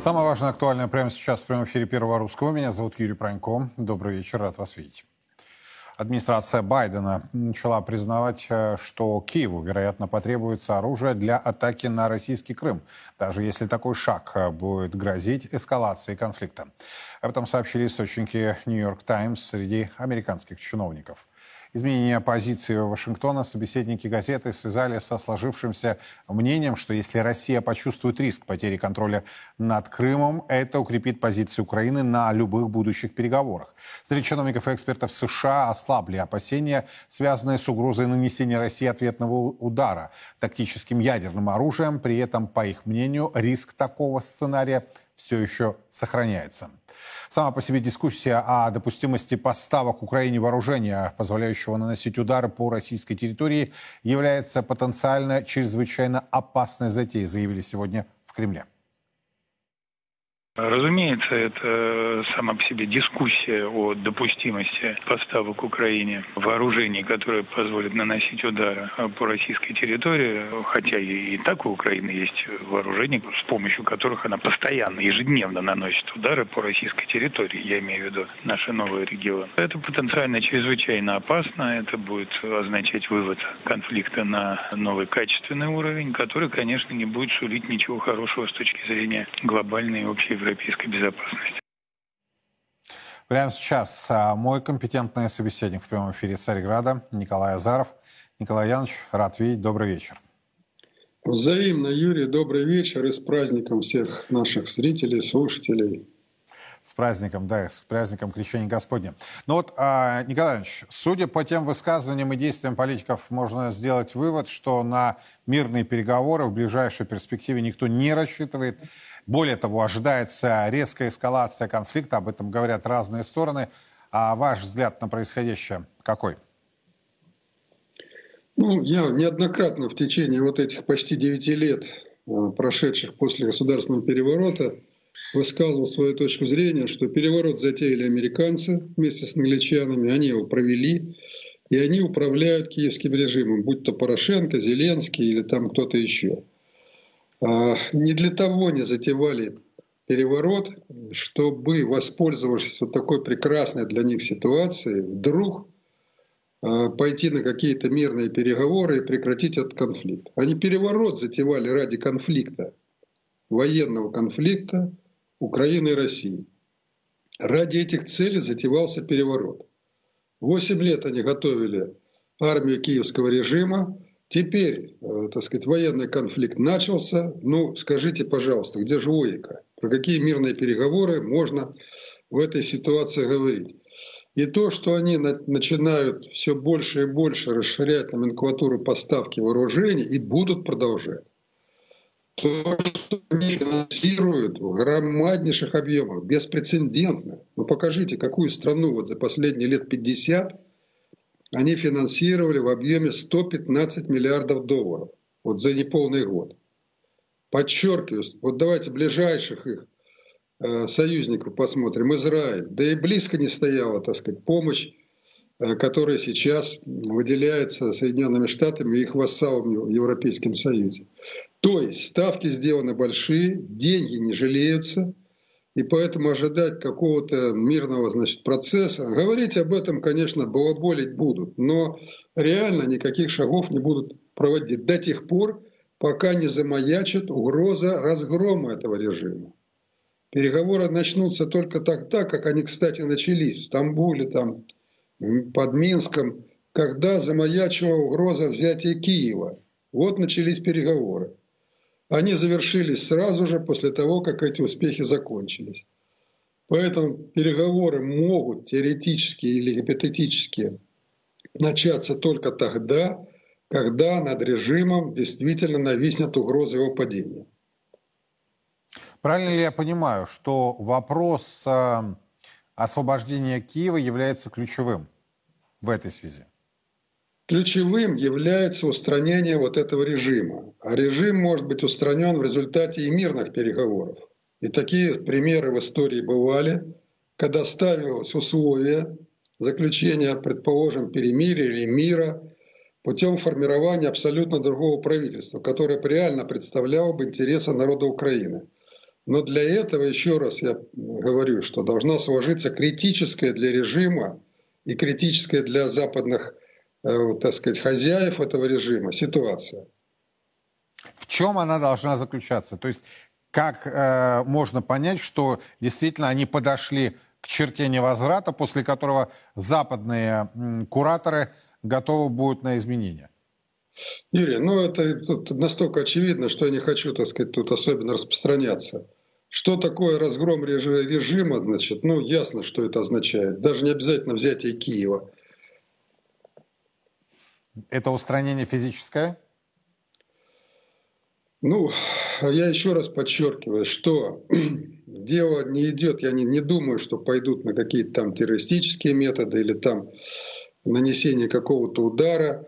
Самое важное, актуальное прямо сейчас в прямом эфире Первого Русского. Меня зовут Юрий Пронько. Добрый вечер, рад вас видеть. Администрация Байдена начала признавать, э, что Киеву, вероятно, потребуется оружие для атаки на российский Крым, даже если такой шаг э, будет грозить эскалацией конфликта. Об этом сообщили источники «Нью-Йорк Таймс» среди американских чиновников. Изменение позиции Вашингтона собеседники газеты связали со сложившимся мнением, что если Россия почувствует риск потери контроля над Крымом, это укрепит позиции Украины на любых будущих переговорах. Среди чиновников и экспертов США ослабли опасения, связанные с угрозой нанесения России ответного удара тактическим ядерным оружием. При этом, по их мнению, риск такого сценария все еще сохраняется. Сама по себе дискуссия о допустимости поставок Украине вооружения, позволяющего наносить удары по российской территории, является потенциально чрезвычайно опасной затеей, заявили сегодня в Кремле. Разумеется, это сама по себе дискуссия о допустимости поставок Украине вооружений, которые позволят наносить удары по российской территории, хотя и так у Украины есть вооружения, с помощью которых она постоянно, ежедневно наносит удары по российской территории, я имею в виду наши новые регионы. Это потенциально чрезвычайно опасно, это будет означать вывод конфликта на новый качественный уровень, который, конечно, не будет сулить ничего хорошего с точки зрения глобальной общей европейской безопасности. Прямо сейчас а, мой компетентный собеседник в прямом эфире Царьграда Николай Азаров. Николай Янович, рад видеть. Добрый вечер. Взаимно, Юрий, добрый вечер и с праздником всех наших зрителей, слушателей. С праздником, да, с праздником Крещения Господня. Ну вот, а, Николай Иванович, судя по тем высказываниям и действиям политиков, можно сделать вывод, что на мирные переговоры в ближайшей перспективе никто не рассчитывает. Более того, ожидается резкая эскалация конфликта, об этом говорят разные стороны. А ваш взгляд на происходящее какой? Ну, я неоднократно в течение вот этих почти девяти лет, э, прошедших после государственного переворота, высказывал свою точку зрения, что переворот затеяли американцы вместе с англичанами, они его провели, и они управляют киевским режимом, будь то Порошенко, Зеленский или там кто-то еще. А, не для того не затевали переворот, чтобы, воспользовавшись вот такой прекрасной для них ситуацией, вдруг а, пойти на какие-то мирные переговоры и прекратить этот конфликт. Они переворот затевали ради конфликта, военного конфликта Украины и России. Ради этих целей затевался переворот. Восемь лет они готовили армию киевского режима, Теперь, э, так сказать, военный конфликт начался. Ну, скажите, пожалуйста, где же логика? Про какие мирные переговоры можно в этой ситуации говорить? И то, что они начинают все больше и больше расширять номенклатуру поставки вооружений и будут продолжать. То, что они финансируют в громаднейших объемах, беспрецедентно. Ну покажите, какую страну вот за последние лет 50 они финансировали в объеме 115 миллиардов долларов вот за неполный год. Подчеркиваю, вот давайте ближайших их э, союзников посмотрим. Израиль, да и близко не стояла, так сказать, помощь, э, которая сейчас выделяется Соединенными Штатами и их вассалами в Европейском Союзе. То есть ставки сделаны большие, деньги не жалеются, и поэтому ожидать какого-то мирного значит, процесса, говорить об этом, конечно, балаболить будут, но реально никаких шагов не будут проводить до тех пор, пока не замаячит угроза разгрома этого режима. Переговоры начнутся только тогда, как они, кстати, начались в Стамбуле, там, под Минском, когда замаячила угроза взятия Киева. Вот начались переговоры они завершились сразу же после того, как эти успехи закончились. Поэтому переговоры могут теоретически или гипотетически начаться только тогда, когда над режимом действительно нависнет угроза его падения. Правильно ли я понимаю, что вопрос э, освобождения Киева является ключевым в этой связи? Ключевым является устранение вот этого режима. А режим может быть устранен в результате и мирных переговоров. И такие примеры в истории бывали, когда ставилось условие заключения, предположим, перемирия или мира путем формирования абсолютно другого правительства, которое реально представляло бы интересы народа Украины. Но для этого, еще раз я говорю, что должна сложиться критическая для режима и критическая для западных, так сказать, хозяев этого режима ситуация. В чем она должна заключаться? То есть как э, можно понять, что действительно они подошли к черте невозврата, после которого западные м, кураторы готовы будут на изменения? Юрий, ну это тут настолько очевидно, что я не хочу, так сказать, тут особенно распространяться. Что такое разгром режима, значит, ну ясно, что это означает. Даже не обязательно взятие Киева. Это устранение физическое? Ну, я еще раз подчеркиваю, что дело не идет, я не, не думаю, что пойдут на какие-то там террористические методы или там нанесение какого-то удара.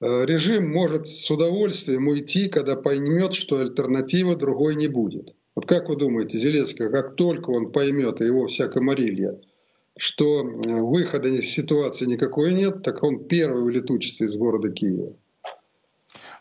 Э, режим может с удовольствием уйти, когда поймет, что альтернативы другой не будет. Вот как вы думаете, Зеленский, как только он поймет, и его вся комарилья, что э, выхода из ситуации никакой нет, так он первый улетучится из города Киева.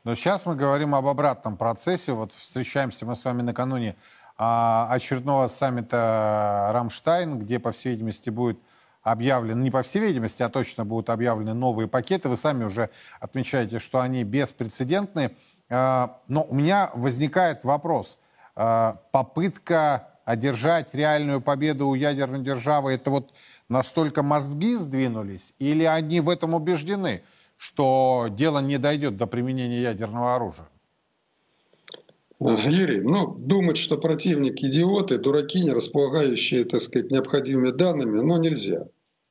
Но сейчас мы говорим об обратном процессе. Вот встречаемся мы с вами накануне а, очередного саммита Рамштайн, где, по всей видимости, будет объявлены, не по всей видимости, а точно будут объявлены новые пакеты. Вы сами уже отмечаете, что они беспрецедентные. А, но у меня возникает вопрос. А, попытка одержать реальную победу у ядерной державы, это вот настолько мозги сдвинулись? Или они в этом убеждены, что дело не дойдет до применения ядерного оружия? Юрий, ну, думать, что противник идиоты, дураки, не располагающие, так сказать, необходимыми данными, но нельзя.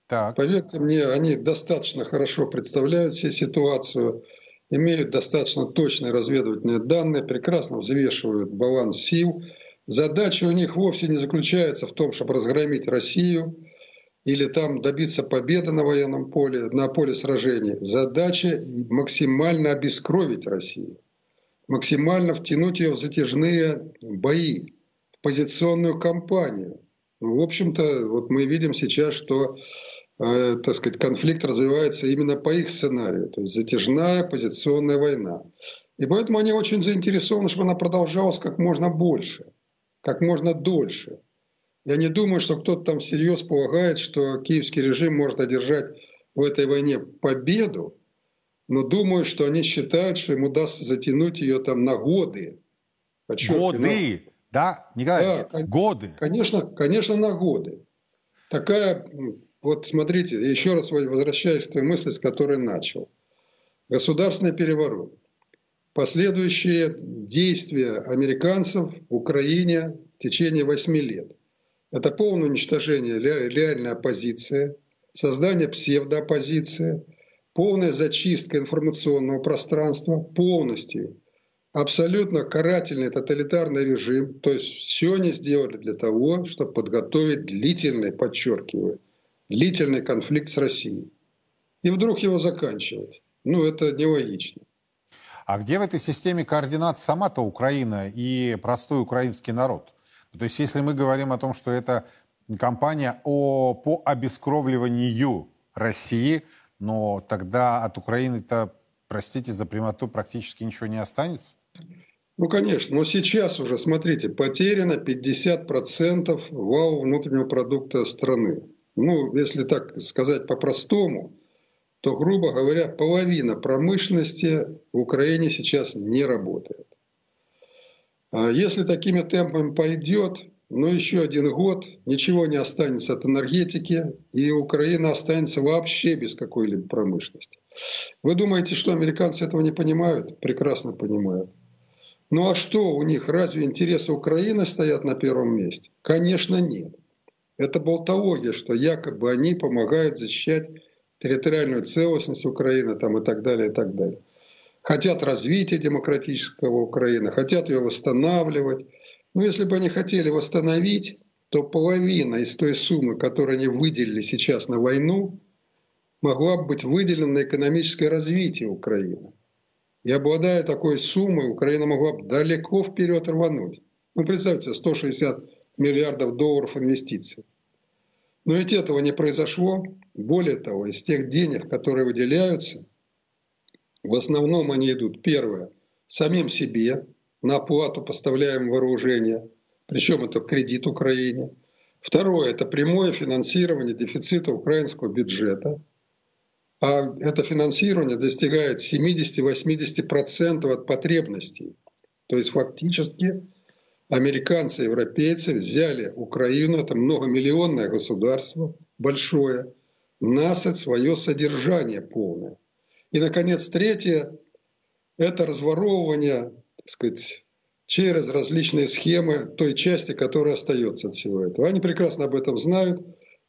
Так. Поверьте мне, они достаточно хорошо представляют себе ситуацию, имеют достаточно точные разведывательные данные, прекрасно взвешивают баланс сил. Задача у них вовсе не заключается в том, чтобы разгромить Россию или там добиться победы на военном поле, на поле сражений. Задача максимально обескровить Россию максимально втянуть ее в затяжные бои, в позиционную кампанию. Ну, в общем-то, вот мы видим сейчас, что э, так сказать, конфликт развивается именно по их сценарию, то есть затяжная позиционная война. И поэтому они очень заинтересованы, чтобы она продолжалась как можно больше, как можно дольше. Я не думаю, что кто-то там всерьез полагает, что киевский режим может одержать в этой войне победу, но думаю, что они считают, что им удастся затянуть ее там на годы. Годы, да, Николай, да, годы. Конечно, конечно, на годы. Такая, вот смотрите, еще раз возвращаюсь к той мысли, с которой начал. Государственный переворот. Последующие действия американцев в Украине в течение восьми лет. Это полное уничтожение реальной оппозиции, создание псевдооппозиции – полная зачистка информационного пространства полностью. Абсолютно карательный тоталитарный режим. То есть все они сделали для того, чтобы подготовить длительный, подчеркиваю, длительный конфликт с Россией. И вдруг его заканчивать. Ну, это нелогично. А где в этой системе координат сама-то Украина и простой украинский народ? То есть если мы говорим о том, что это кампания о, по обескровливанию России – но тогда от Украины-то, простите за прямоту, практически ничего не останется? Ну, конечно, но сейчас уже, смотрите, потеряно 50% вау внутреннего продукта страны. Ну, если так сказать по-простому, то, грубо говоря, половина промышленности в Украине сейчас не работает. А если такими темпами пойдет, но еще один год, ничего не останется от энергетики, и Украина останется вообще без какой-либо промышленности. Вы думаете, что американцы этого не понимают? Прекрасно понимают. Ну а что у них? Разве интересы Украины стоят на первом месте? Конечно, нет. Это болтология, что якобы они помогают защищать территориальную целостность Украины там, и так далее, и так далее. Хотят развития демократического Украины, хотят ее восстанавливать. Но если бы они хотели восстановить, то половина из той суммы, которую они выделили сейчас на войну, могла бы быть выделена на экономическое развитие Украины. И обладая такой суммой, Украина могла бы далеко вперед рвануть. Ну, представьте, 160 миллиардов долларов инвестиций. Но ведь этого не произошло. Более того, из тех денег, которые выделяются, в основном они идут, первое, самим себе, на оплату поставляемого вооружения. причем это кредит Украине. Второе – это прямое финансирование дефицита украинского бюджета. А это финансирование достигает 70-80% от потребностей. То есть фактически американцы европейцы взяли Украину, это многомиллионное государство, большое, насыть свое содержание полное. И, наконец, третье – это разворовывание, так сказать, через различные схемы той части, которая остается от всего этого. Они прекрасно об этом знают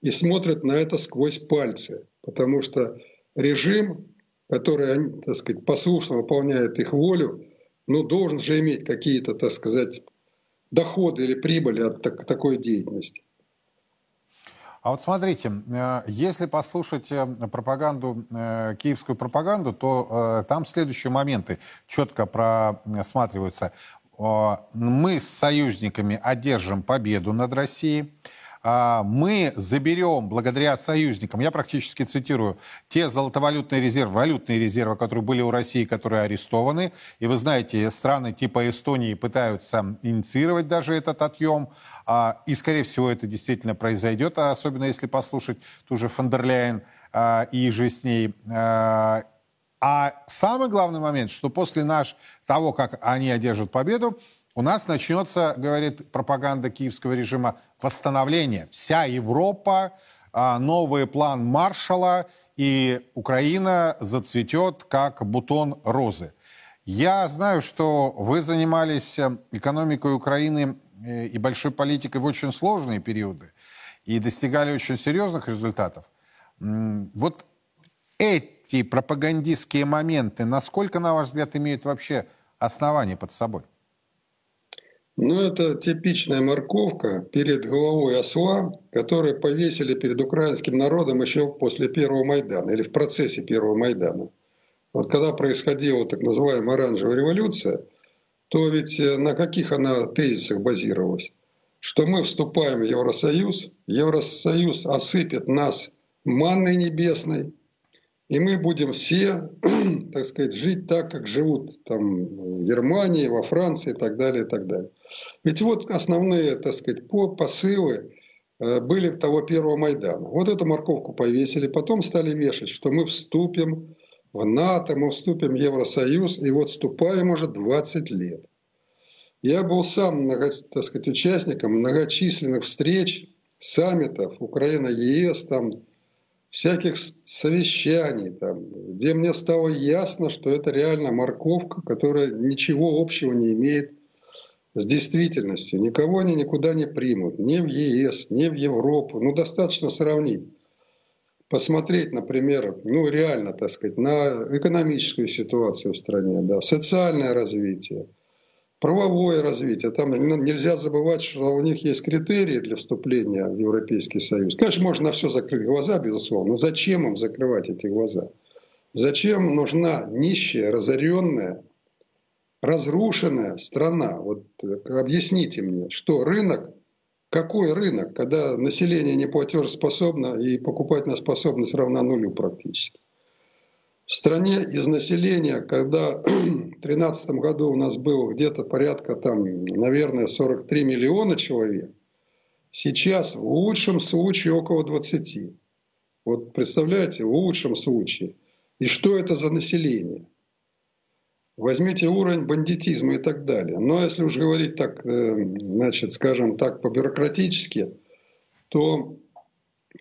и смотрят на это сквозь пальцы, потому что режим, который, так сказать, послушно выполняет их волю, ну, должен же иметь какие-то, так сказать, доходы или прибыли от так, такой деятельности. А вот смотрите, э, если послушать э, пропаганду, э, киевскую пропаганду, то там следующие моменты четко просматриваются. Мы с союзниками одержим победу над Россией. А, мы заберем благодаря союзникам, я практически цитирую, те золотовалютные резервы, валютные резервы, которые были у России, которые арестованы. И вы знаете, страны типа Эстонии пытаются инициировать даже этот отъем. А, и, скорее всего, это действительно произойдет, особенно если послушать ту же Фондерляйн а, и же с ней. А самый главный момент, что после наш, того, как они одержат победу, у нас начнется, говорит пропаганда киевского режима, восстановление. Вся Европа, а, новый план Маршала, и Украина зацветет, как бутон розы. Я знаю, что вы занимались э, экономикой Украины э, и большой политикой в очень сложные периоды и достигали очень серьезных результатов. Вот эти пропагандистские моменты, насколько, на ваш взгляд, имеют вообще основания под собой? Ну, это типичная морковка перед головой осла, которую повесили перед украинским народом еще после первого Майдана или в процессе первого Майдана. Вот когда происходила так называемая оранжевая революция, то ведь э, на каких она тезисах базировалась? Что мы вступаем в Евросоюз, Евросоюз осыпет нас манной небесной, и мы будем все, так сказать, жить так, как живут там в Германии, во Франции и так далее, и так далее. Ведь вот основные, так сказать, посылы э, были того первого Майдана. Вот эту морковку повесили, потом стали вешать, что мы вступим в НАТО, мы вступим в Евросоюз, и вот вступаем уже 20 лет. Я был сам, так сказать, участником многочисленных встреч, саммитов Украина-ЕС, там всяких совещаний, там, где мне стало ясно, что это реально морковка, которая ничего общего не имеет с действительностью. Никого они никуда не примут, ни в ЕС, ни в Европу. Ну, достаточно сравнить. Посмотреть, например, ну, реально, так сказать, на экономическую ситуацию в стране, да, социальное развитие – правовое развитие. Там нельзя забывать, что у них есть критерии для вступления в Европейский Союз. Конечно, можно на все закрыть глаза, безусловно, но зачем им закрывать эти глаза? Зачем нужна нищая, разоренная, разрушенная страна? Вот э, объясните мне, что рынок, какой рынок, когда население не платежеспособно и покупательная способность равна нулю практически? В стране из населения, когда в 2013 году у нас было где-то порядка, там, наверное, 43 миллиона человек, сейчас в лучшем случае около 20. Вот представляете, в лучшем случае. И что это за население? Возьмите уровень бандитизма и так далее. Но если уж говорить так, э, значит, скажем так, по-бюрократически, то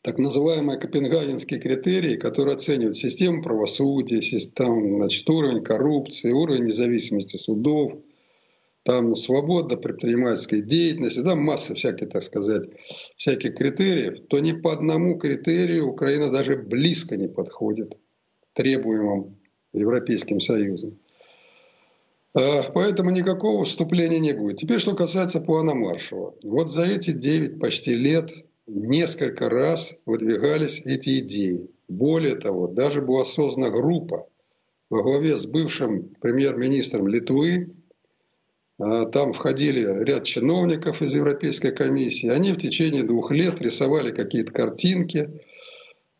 так называемые копенгагенские критерии, которые оценивают систему правосудия, там, значит, уровень коррупции, уровень независимости судов, там свобода предпринимательской деятельности, там масса всяких, так сказать, всяких критериев, то ни по одному критерию Украина даже близко не подходит требуемым Европейским Союзом. А, поэтому никакого вступления не будет. Теперь, что касается плана Маршала. Вот за эти 9 почти лет несколько раз выдвигались эти идеи. Более того, даже была создана группа во главе с бывшим премьер-министром Литвы. А, там входили ряд чиновников из Европейской комиссии. Они в течение двух лет рисовали какие-то картинки,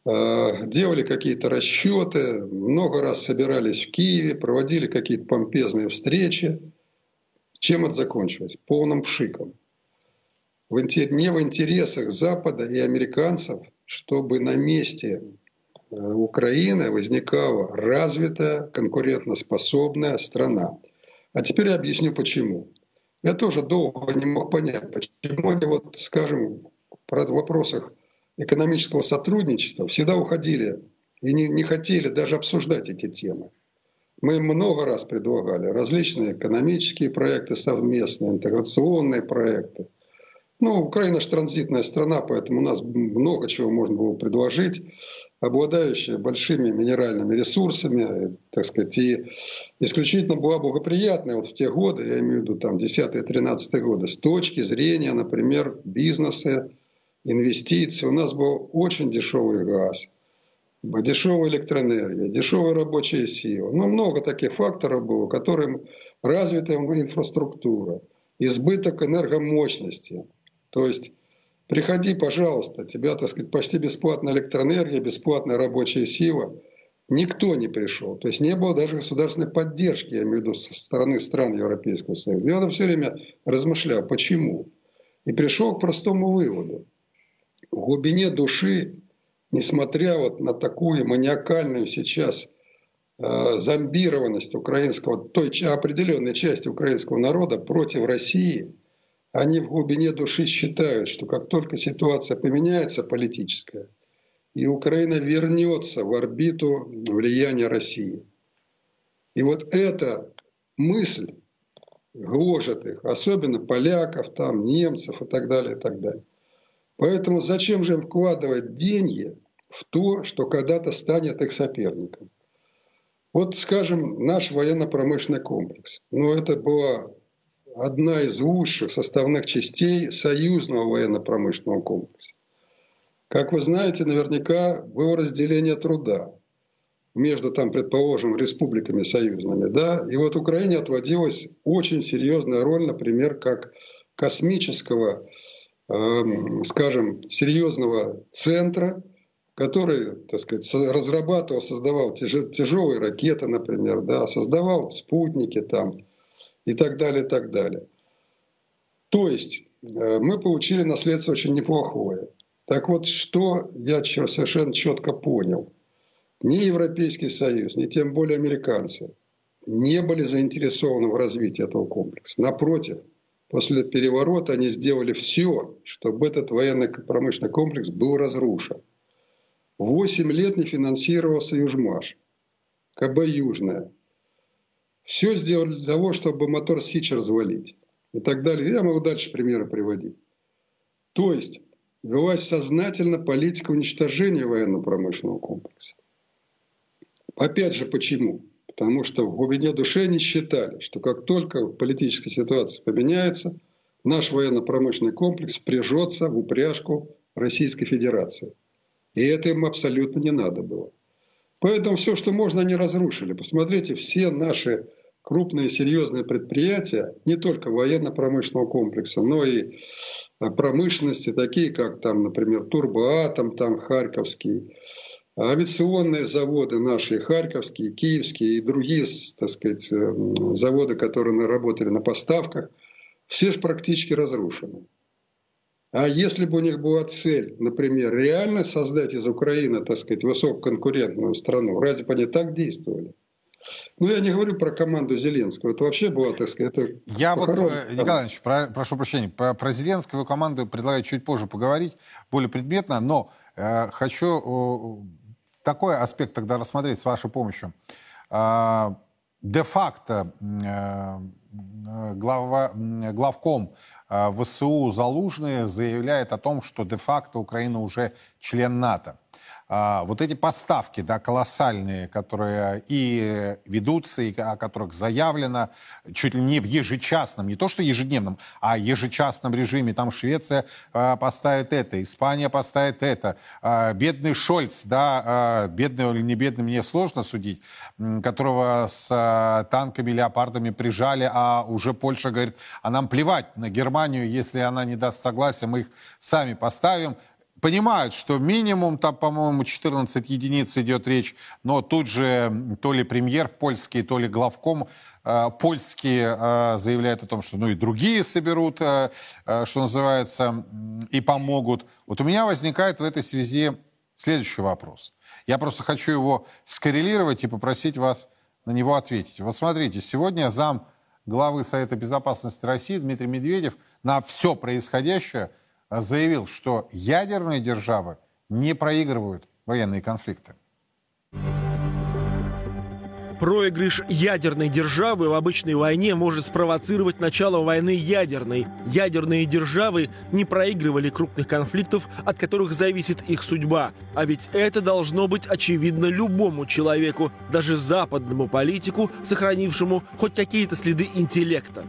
а, делали какие-то расчеты, много раз собирались в Киеве, проводили какие-то помпезные встречи. Чем это закончилось? Полным пшиком. В, не в интересах Запада и американцев, чтобы на месте э, Украины возникала развитая, конкурентоспособная страна. А теперь я объясню почему. Я тоже долго не мог понять, почему они, вот, скажем, в вопросах экономического сотрудничества всегда уходили и не, не хотели даже обсуждать эти темы. Мы много раз предлагали различные экономические проекты совместные, интеграционные проекты. Ну, Украина же транзитная страна, поэтому у нас много чего можно было предложить, обладающая большими минеральными ресурсами, так сказать, и исключительно была благоприятная вот в те годы, я имею в виду там 10-13 годы, с точки зрения, например, бизнеса, инвестиций. У нас был очень дешевый газ – дешевая электроэнергия, дешевая рабочая сила. Ну, много таких факторов было, которым развитая инфраструктура, избыток энергомощности. То есть приходи, пожалуйста, тебя, так сказать, почти бесплатная электроэнергия, бесплатная рабочая сила. Никто не пришел. То есть не было даже государственной поддержки, я имею в виду, со стороны стран Европейского Союза. Я все время размышлял, почему. И пришел к простому выводу. В глубине души несмотря вот на такую маниакальную сейчас э, зомбированность украинского, той определенной части украинского народа против России, они в глубине души считают, что как только ситуация поменяется политическая, и Украина вернется в орбиту влияния России. И вот эта мысль гложет их, особенно поляков, там, немцев и так далее, и так далее. Поэтому зачем же им вкладывать деньги в то, что когда-то станет их соперником. Вот, скажем, наш военно-промышленный комплекс. Ну, это была одна из лучших составных частей союзного военно-промышленного комплекса. Как вы знаете, наверняка было разделение труда между, там, предположим, республиками союзными. Да? И вот Украине отводилась очень серьезная роль, например, как космического, э, скажем, серьезного центра, который, так сказать, разрабатывал, создавал тяжелые ракеты, например, да, создавал спутники там и так далее, и так далее. То есть э, мы получили наследство очень неплохое. Так вот, что я совершенно четко понял. Ни Европейский Союз, ни тем более американцы не были заинтересованы в развитии этого комплекса. Напротив, после переворота они сделали все, чтобы этот военно-промышленный комплекс был разрушен. 8 лет не финансировался Южмаш, КБ Южная. Все сделали для того, чтобы мотор Сич развалить. И так далее. Я могу дальше примеры приводить. То есть велась сознательно политика уничтожения военно-промышленного комплекса. Опять же, почему? Потому что в глубине души они считали, что как только политическая ситуация поменяется, наш военно-промышленный комплекс прижется в упряжку Российской Федерации. И это им абсолютно не надо было. Поэтому все, что можно, они разрушили. Посмотрите, все наши крупные серьезные предприятия, не только военно-промышленного комплекса, но и а, промышленности, такие как там, например, Турбоатом, там Харьковский, авиационные заводы наши, Харьковские, Киевские и другие, так сказать, заводы, которые работали на поставках, все же практически разрушены. А если бы у них была цель, например, реально создать из Украины, так сказать, высококонкурентную страну, разве бы они так действовали? Ну, я не говорю про команду Зеленского. Это вообще было, так сказать, это Я вот, э, Николай Иванович, про, прошу прощения, про, про Зеленского команду предлагаю чуть позже поговорить, более предметно, но э, хочу э, такой аспект тогда рассмотреть с вашей помощью. Э, де-факто э, глава, главком а, ВСУ Залужный заявляет о том, что де-факто Украина уже член НАТО. А, вот эти поставки, да, колоссальные, которые и ведутся, и о которых заявлено, чуть ли не в ежечасном, не то что ежедневном, а ежечасном режиме. Там Швеция э, поставит это, Испания поставит это. Э, бедный Шольц, да, э, бедный или не бедный, мне сложно судить, которого с э, танками, леопардами прижали, а уже Польша говорит, а нам плевать на Германию, если она не даст согласия, мы их сами поставим понимают, что минимум, там, по-моему, 14 единиц идет речь, но тут же то ли премьер польский, то ли главком э, польский э, заявляет о том, что ну и другие соберут, э, э, что называется, и помогут. Вот у меня возникает в этой связи следующий вопрос. Я просто хочу его скоррелировать и попросить вас на него ответить. Вот смотрите, сегодня зам главы Совета Безопасности России Дмитрий Медведев на все происходящее – заявил, что ядерные державы не проигрывают военные конфликты. Проигрыш ядерной державы в обычной войне может спровоцировать начало войны ядерной. Ядерные державы не проигрывали крупных конфликтов, от которых зависит их судьба. А ведь это должно быть очевидно любому человеку, даже западному политику, сохранившему хоть какие-то следы интеллекта.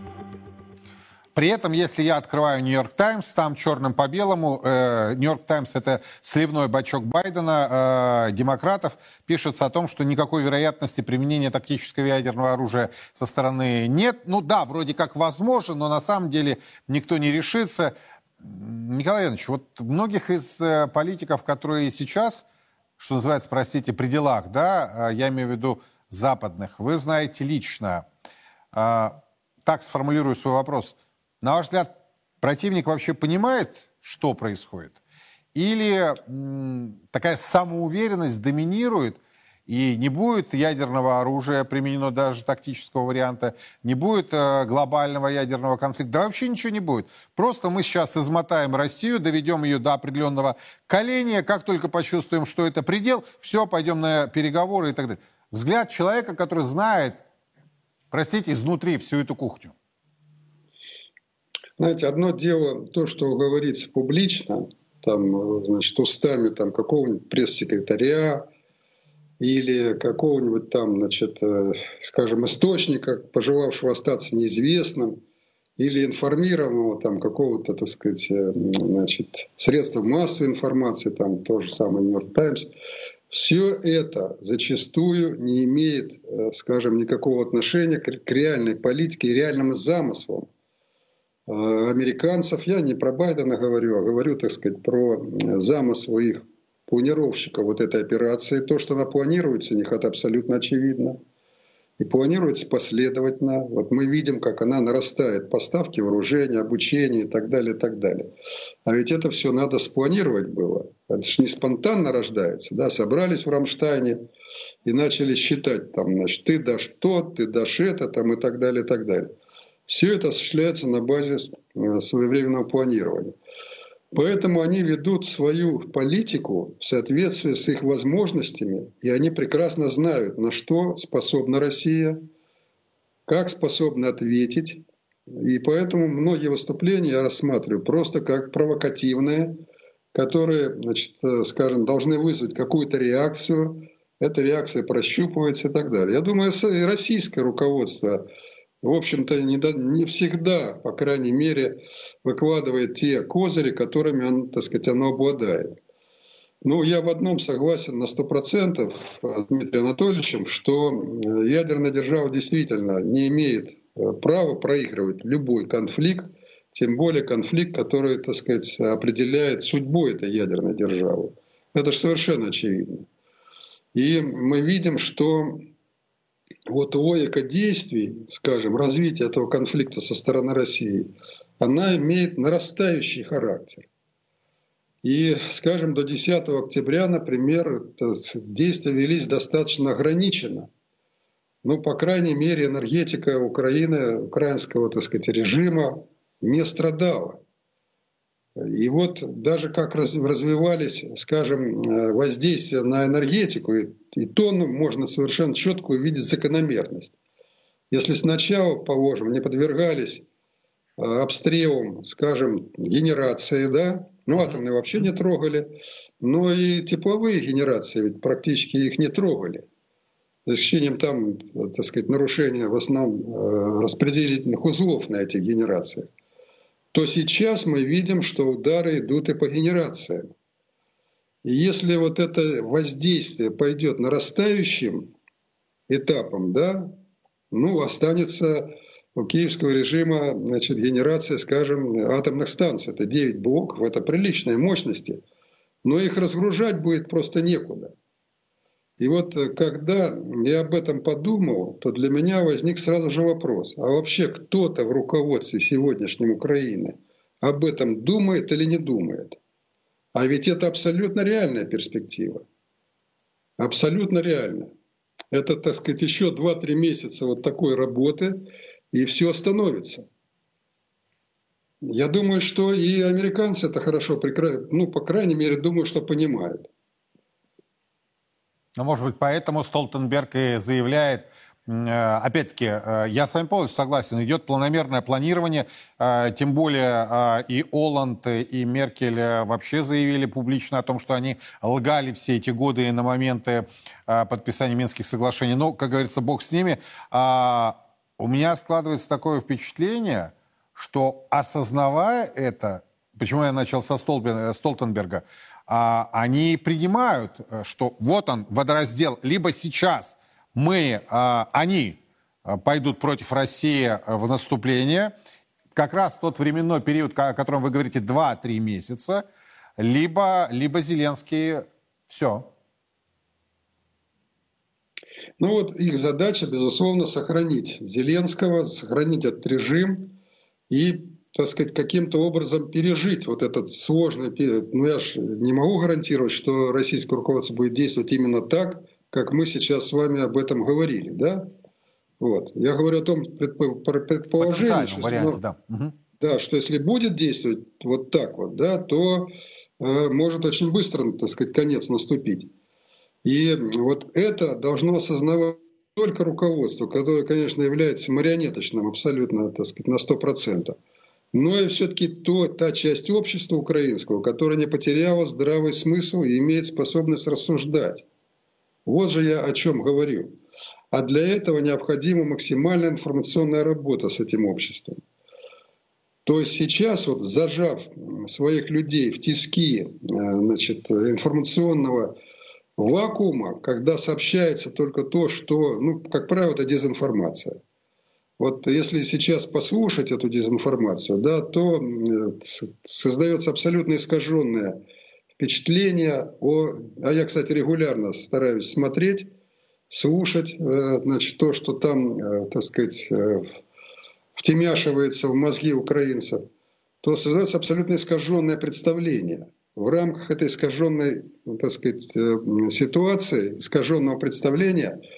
При этом, если я открываю Нью-Йорк Таймс, там черным по белому, э, Нью-Йорк Таймс это сливной бачок Байдена, э, демократов, пишется о том, что никакой вероятности применения тактического ядерного оружия со стороны нет. Ну да, вроде как возможно, но на самом деле никто не решится. Николай Иванович, вот многих из э, политиков, которые сейчас, что называется, простите, при делах, да, э, я имею в виду западных, вы знаете лично. Э, так сформулирую свой вопрос – на ваш взгляд, противник вообще понимает, что происходит? Или такая самоуверенность доминирует, и не будет ядерного оружия применено даже тактического варианта, не будет э, глобального ядерного конфликта, да вообще ничего не будет. Просто мы сейчас измотаем Россию, доведем ее до определенного коления, как только почувствуем, что это предел, все, пойдем на переговоры и так далее. Взгляд человека, который знает, простите, изнутри всю эту кухню. Знаете, одно дело то, что говорится публично, там, значит, устами там, какого-нибудь пресс-секретаря или какого-нибудь там, значит, э, скажем, источника, пожелавшего остаться неизвестным, или информированного там какого-то, так сказать, э, значит, средства массовой информации, там то же самое Нью-Йорк Таймс, все это зачастую не имеет, э, скажем, никакого отношения к реальной политике и реальным замыслам американцев. Я не про Байдена говорю, а говорю, так сказать, про э, замысл их планировщика вот этой операции. То, что она планируется у них, это абсолютно очевидно. И планируется последовательно. Вот мы видим, как она нарастает. Поставки вооружения, обучение и так далее, и так далее. А ведь это все надо спланировать было. Это же не спонтанно рождается. Да? Собрались в Рамштайне и начали считать, там, значит, ты дашь то, ты дашь это, там, и так далее, и так далее. Все это осуществляется на базе э, своевременного планирования. Поэтому они ведут свою политику в соответствии с их возможностями, и они прекрасно знают, на что способна Россия, как способна ответить. И поэтому многие выступления я рассматриваю просто как провокативные, которые, значит, э, скажем, должны вызвать какую-то реакцию. Эта реакция прощупывается и так далее. Я думаю, российское руководство в общем-то, не, не всегда, по крайней мере, выкладывает те козыри, которыми он, так сказать, оно обладает. Ну, я в одном согласен на 100% с Дмитрием Анатольевичем, что ядерная держава действительно не имеет э, права проигрывать любой конфликт, тем более конфликт, который, так сказать, определяет судьбу этой ядерной державы. Это же совершенно очевидно. И мы видим, что вот логика действий, скажем, развития этого конфликта со стороны России, она имеет нарастающий характер. И, скажем, до 10 октября, например, действия велись достаточно ограниченно. Ну, по крайней мере, энергетика Украины, украинского, так сказать, режима не страдала. И вот даже как развивались, скажем, э, воздействия на энергетику, и то можно совершенно четко увидеть закономерность. Если сначала, положим, не подвергались э, обстрелам, скажем, генерации, да, ну атомные вообще не трогали, но и тепловые генерации ведь практически их не трогали. За исключением там, так сказать, нарушения в основном э, распределительных узлов на этих генерациях то сейчас мы видим, что удары идут и по генерациям. И если вот это воздействие пойдет нарастающим этапом, да, ну, останется у киевского режима значит, генерация, скажем, атомных станций. Это 9 блоков, это приличные мощности. но их разгружать будет просто некуда. И вот э, когда я об этом подумал, то для меня возник сразу же вопрос, а вообще кто-то в руководстве сегодняшней Украины об этом думает или не думает? А ведь это абсолютно реальная перспектива. Абсолютно реально. Это, так сказать, еще 2-3 месяца вот такой работы, и все остановится. Я думаю, что и американцы это хорошо, ну, по крайней мере, думаю, что понимают. Ну, может быть, поэтому Столтенберг и заявляет, э, Опять-таки, э, я с вами полностью согласен, идет планомерное планирование, э, тем более и Оланд, и Меркель вообще заявили публично о том, что они лгали все эти годы на моменты подписания Минских соглашений. Но, как говорится, бог с ними. А, у меня складывается такое впечатление, что осознавая это, почему я начал со Столтенберга, они принимают, э, что вот он, водораздел, либо сейчас мы, а, они э, пойдут против России э, в наступление, как раз тот временной период, о котором вы говорите, 2-3 месяца, либо, либо Зеленский все. Ну вот их задача, безусловно, сохранить Зеленского, сохранить этот режим и так сказать, каким-то образом пережить вот этот сложный период. Ну, я же не могу гарантировать, что российское руководство будет действовать именно так, как мы сейчас с вами об этом говорили, да? Вот. Я говорю о том предположении, что, варианте, да. Угу. да, что если будет действовать вот так вот, да, то э, может очень быстро, так сказать, конец наступить. И вот это должно осознавать только руководство, которое, конечно, является марионеточным абсолютно, так сказать, на 100% но и все-таки то, та часть общества украинского, которая не потеряла здравый смысл и имеет способность рассуждать. Вот же я о чем говорю. А для этого необходима максимальная информационная работа с этим обществом. То есть сейчас, вот зажав своих людей в тиски э, значит, информационного вакуума, когда сообщается только то, что, ну, как правило, это дезинформация – вот если сейчас послушать эту дезинформацию, да, то создается абсолютно искаженное впечатление о... А я, кстати, регулярно стараюсь смотреть, слушать э, значит, то, что там, э, так сказать, э, втемяшивается в мозги украинцев, то создается абсолютно искаженное представление. В рамках этой искаженной, так сказать, ситуации, искаженного представления –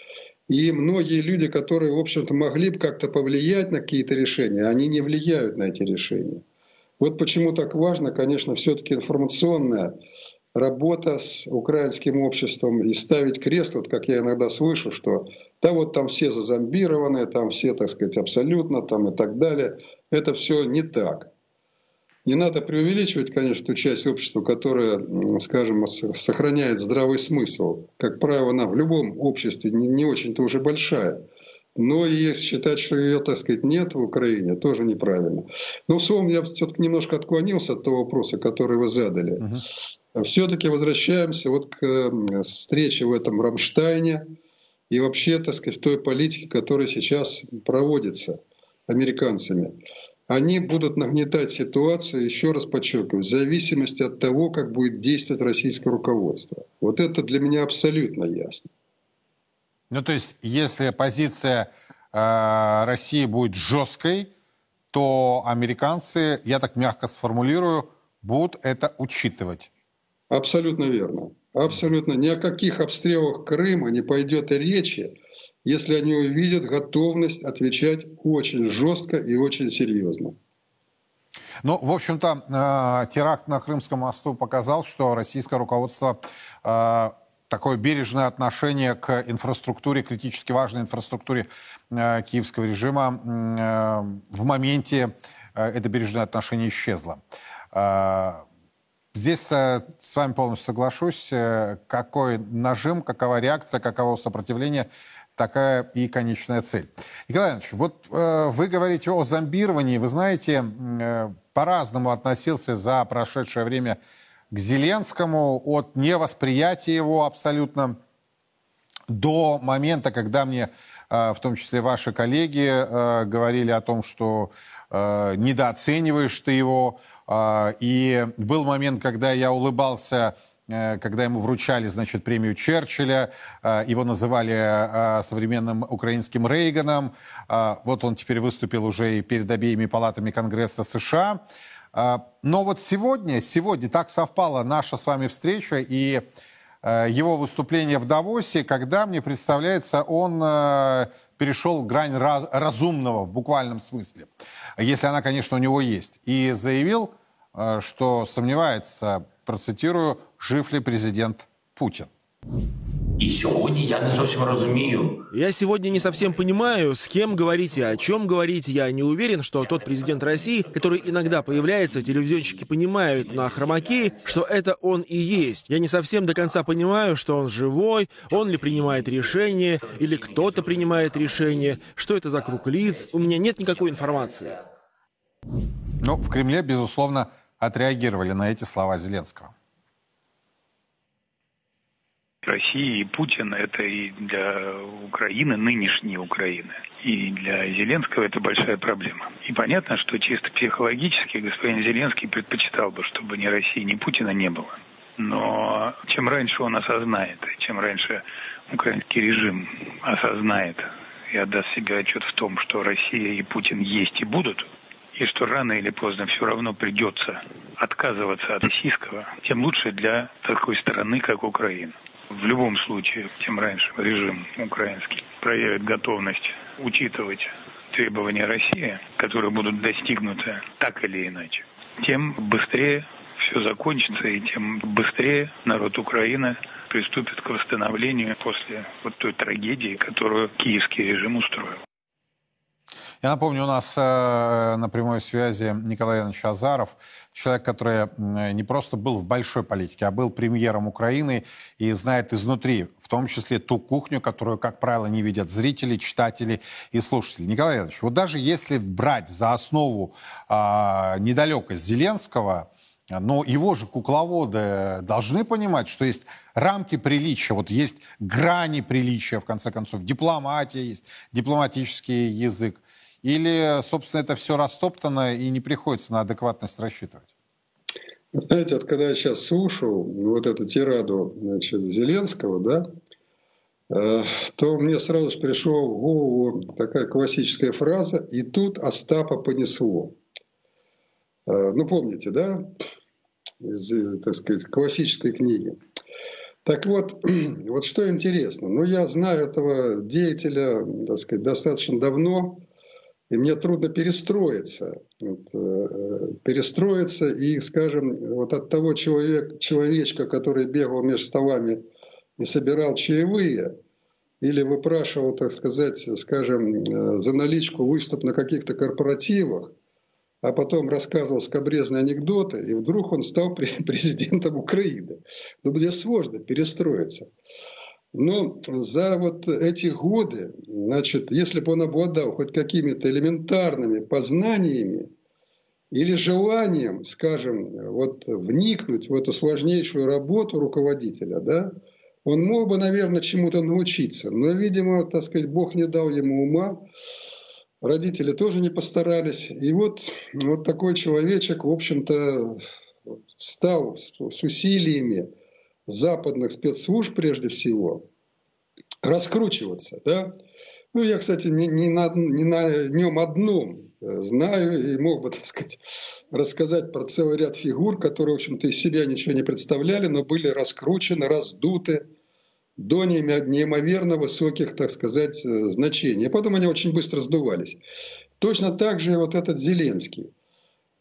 и многие люди, которые, в общем-то, могли бы как-то повлиять на какие-то решения, они не влияют на эти решения. Вот почему так важно, конечно, все-таки информационная работа с украинским обществом и ставить крест, вот как я иногда слышу, что да вот там все зазомбированы, там все, так сказать, абсолютно там и так далее. Это все не так. Не надо преувеличивать, конечно, ту часть общества, которая, скажем, сохраняет здравый смысл. Как правило, она в любом обществе не очень-то уже большая. Но и считать, что ее, так сказать, нет в Украине, тоже неправильно. Но, словом, я все-таки немножко отклонился от того вопроса, который вы задали. Uh-huh. Все-таки возвращаемся вот к встрече в этом Рамштайне и вообще, так сказать, в той политике, которая сейчас проводится американцами они будут нагнетать ситуацию, еще раз подчеркиваю, в зависимости от того, как будет действовать российское руководство. Вот это для меня абсолютно ясно. Ну, то есть, если позиция э, России будет жесткой, то американцы, я так мягко сформулирую, будут это учитывать. Абсолютно верно. Абсолютно. Ни о каких обстрелах Крыма не пойдет и речи, если они увидят готовность отвечать очень жестко и очень серьезно. Ну, в общем-то, э, теракт на Крымском мосту показал, что российское руководство э, такое бережное отношение к инфраструктуре, критически важной инфраструктуре э, киевского режима в моменте это бережное отношение исчезло. Здесь с вами полностью соглашусь. Какой нажим, какова реакция, каково сопротивление – такая и конечная цель. Николай Иванович, вот э, вы говорите о зомбировании. Вы знаете, э, по-разному относился за прошедшее время к Зеленскому, от невосприятия его абсолютно до момента, когда мне, э, в том числе ваши коллеги, э, говорили о том, что э, недооцениваешь ты его. Э, и был момент, когда я улыбался когда ему вручали, значит, премию Черчилля, его называли современным украинским Рейганом. Вот он теперь выступил уже и перед обеими палатами Конгресса США. Но вот сегодня, сегодня так совпала наша с вами встреча и его выступление в Давосе, когда, мне представляется, он перешел грань разумного в буквальном смысле, если она, конечно, у него есть, и заявил, э, что сомневается, процитирую, жив ли президент Путин. І сьогодні я не зовсім розумію. Я сегодня не совсем понимаю, с кем говорите, о чем говорите. Я не уверен, что тот президент России, который иногда появляется, телевизионщики понимают на хромаке, что это он и есть. Я не совсем до конца понимаю, что он живой, он ли принимает решение, или кто-то принимает решение, что это за круг лиц. У меня нет никакой информации. Ну, в Кремле, безусловно, отреагировали на эти слова Зеленского. России и Путин – это и для Украины, нынешней Украины, и для Зеленского это большая проблема. И понятно, что чисто психологически господин Зеленский предпочитал бы, чтобы ни России, ни Путина не было. Но чем раньше он осознает, чем раньше украинский режим осознает и отдаст себе отчет в том, что Россия и Путин есть и будут, и что рано или поздно все равно придется отказываться от российского, тем лучше для такой страны, как Украина. В любом случае, тем раньше режим украинский проявит готовность учитывать требования России, которые будут достигнуты так или иначе, тем быстрее все закончится, и тем быстрее народ Украины приступит к восстановлению после вот той трагедии, которую киевский режим устроил. Я напомню, у нас э, на прямой связи Николай Иванович Азаров, человек, который не просто был в большой политике, а был премьером Украины и знает изнутри, в том числе ту кухню, которую, как правило, не видят зрители, читатели и слушатели. Николай Иванович, вот даже если брать за основу э, недалекость Зеленского, но его же кукловоды должны понимать, что есть рамки приличия, вот есть грани приличия, в конце концов, дипломатия есть, дипломатический язык. Или, собственно, это все растоптано и не приходится на адекватность рассчитывать? Знаете, вот когда я сейчас слушаю вот эту тираду значит, Зеленского, да, э, то мне сразу же пришла в голову такая классическая фраза «И тут Остапа понесло». Э, ну, помните, да, из, так сказать, классической книги. Так вот, вот что интересно. Ну, я знаю этого деятеля, так сказать, достаточно давно, и мне трудно перестроиться. Вот, э, перестроиться и, скажем, вот от того человек, человечка, который бегал между столами и собирал чаевые, или выпрашивал, так сказать, скажем, э, за наличку выступ на каких-то корпоративах, а потом рассказывал скобрезные анекдоты, и вдруг он стал президентом Украины. Ну, мне сложно перестроиться. Но за вот эти годы, значит, если бы он обладал хоть какими-то элементарными познаниями или желанием, скажем, вот вникнуть в эту сложнейшую работу руководителя, да, он мог бы, наверное, чему-то научиться. Но, видимо, так сказать, Бог не дал ему ума, родители тоже не постарались. И вот, вот такой человечек, в общем-то, стал с усилиями, западных спецслужб прежде всего раскручиваться. Да? Ну, я, кстати, не, не, на, не на нем одном э, знаю и мог бы, так сказать, рассказать про целый ряд фигур, которые, в общем-то, из себя ничего не представляли, но были раскручены, раздуты до неимоверно высоких, так сказать, э, значений. И потом они очень быстро сдувались. Точно так же вот этот Зеленский –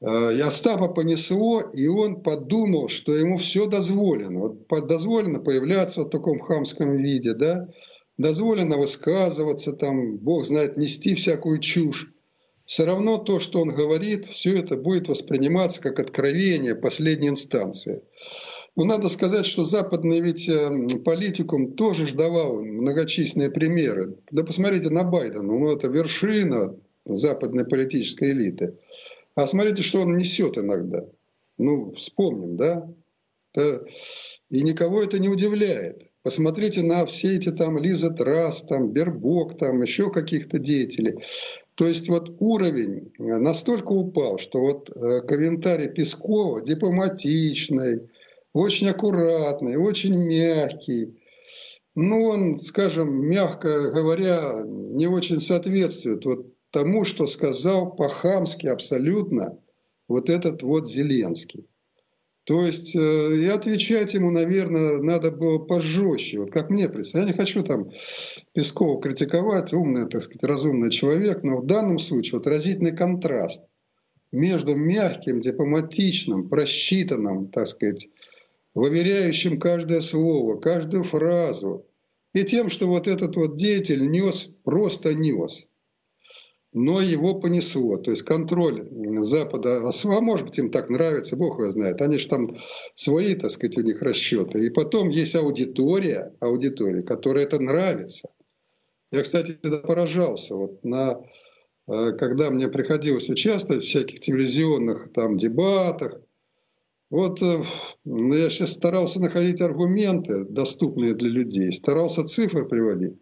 и Остапа понесло, и он подумал, что ему все дозволено. Вот дозволено появляться в таком хамском виде, да? дозволено высказываться, там, Бог знает, нести всякую чушь. Все равно то, что он говорит, все это будет восприниматься как откровение последней инстанции. Но надо сказать, что западный ведь э, политикум тоже ждавал многочисленные примеры. Да посмотрите на Байдена, ну это вершина западной политической элиты. А смотрите, что он несет иногда. Ну, вспомним, да? И никого это не удивляет. Посмотрите на все эти там Лиза Трас, там Бербок, там еще каких-то деятелей. То есть вот уровень настолько упал, что вот э, комментарий Пескова дипломатичный, очень аккуратный, очень мягкий. Ну, он, скажем, мягко говоря, не очень соответствует вот тому, что сказал по-хамски абсолютно вот этот вот Зеленский. То есть, э, и отвечать ему, наверное, надо было пожестче. Вот как мне представляется. Я не хочу там Пескова критиковать, умный, так сказать, разумный человек, но в данном случае вот разительный контраст между мягким, дипломатичным, просчитанным, так сказать, выверяющим каждое слово, каждую фразу, и тем, что вот этот вот деятель нес, просто нес. Но его понесло. То есть контроль Запада, а может быть им так нравится, Бог его знает. Они же там свои, так сказать, у них расчеты. И потом есть аудитория, аудитория, которой это нравится. Я, кстати, поражался. Вот на, э, когда мне приходилось участвовать в всяких телевизионных там дебатах, вот э, ну, я сейчас старался находить аргументы, доступные для людей, старался цифры приводить.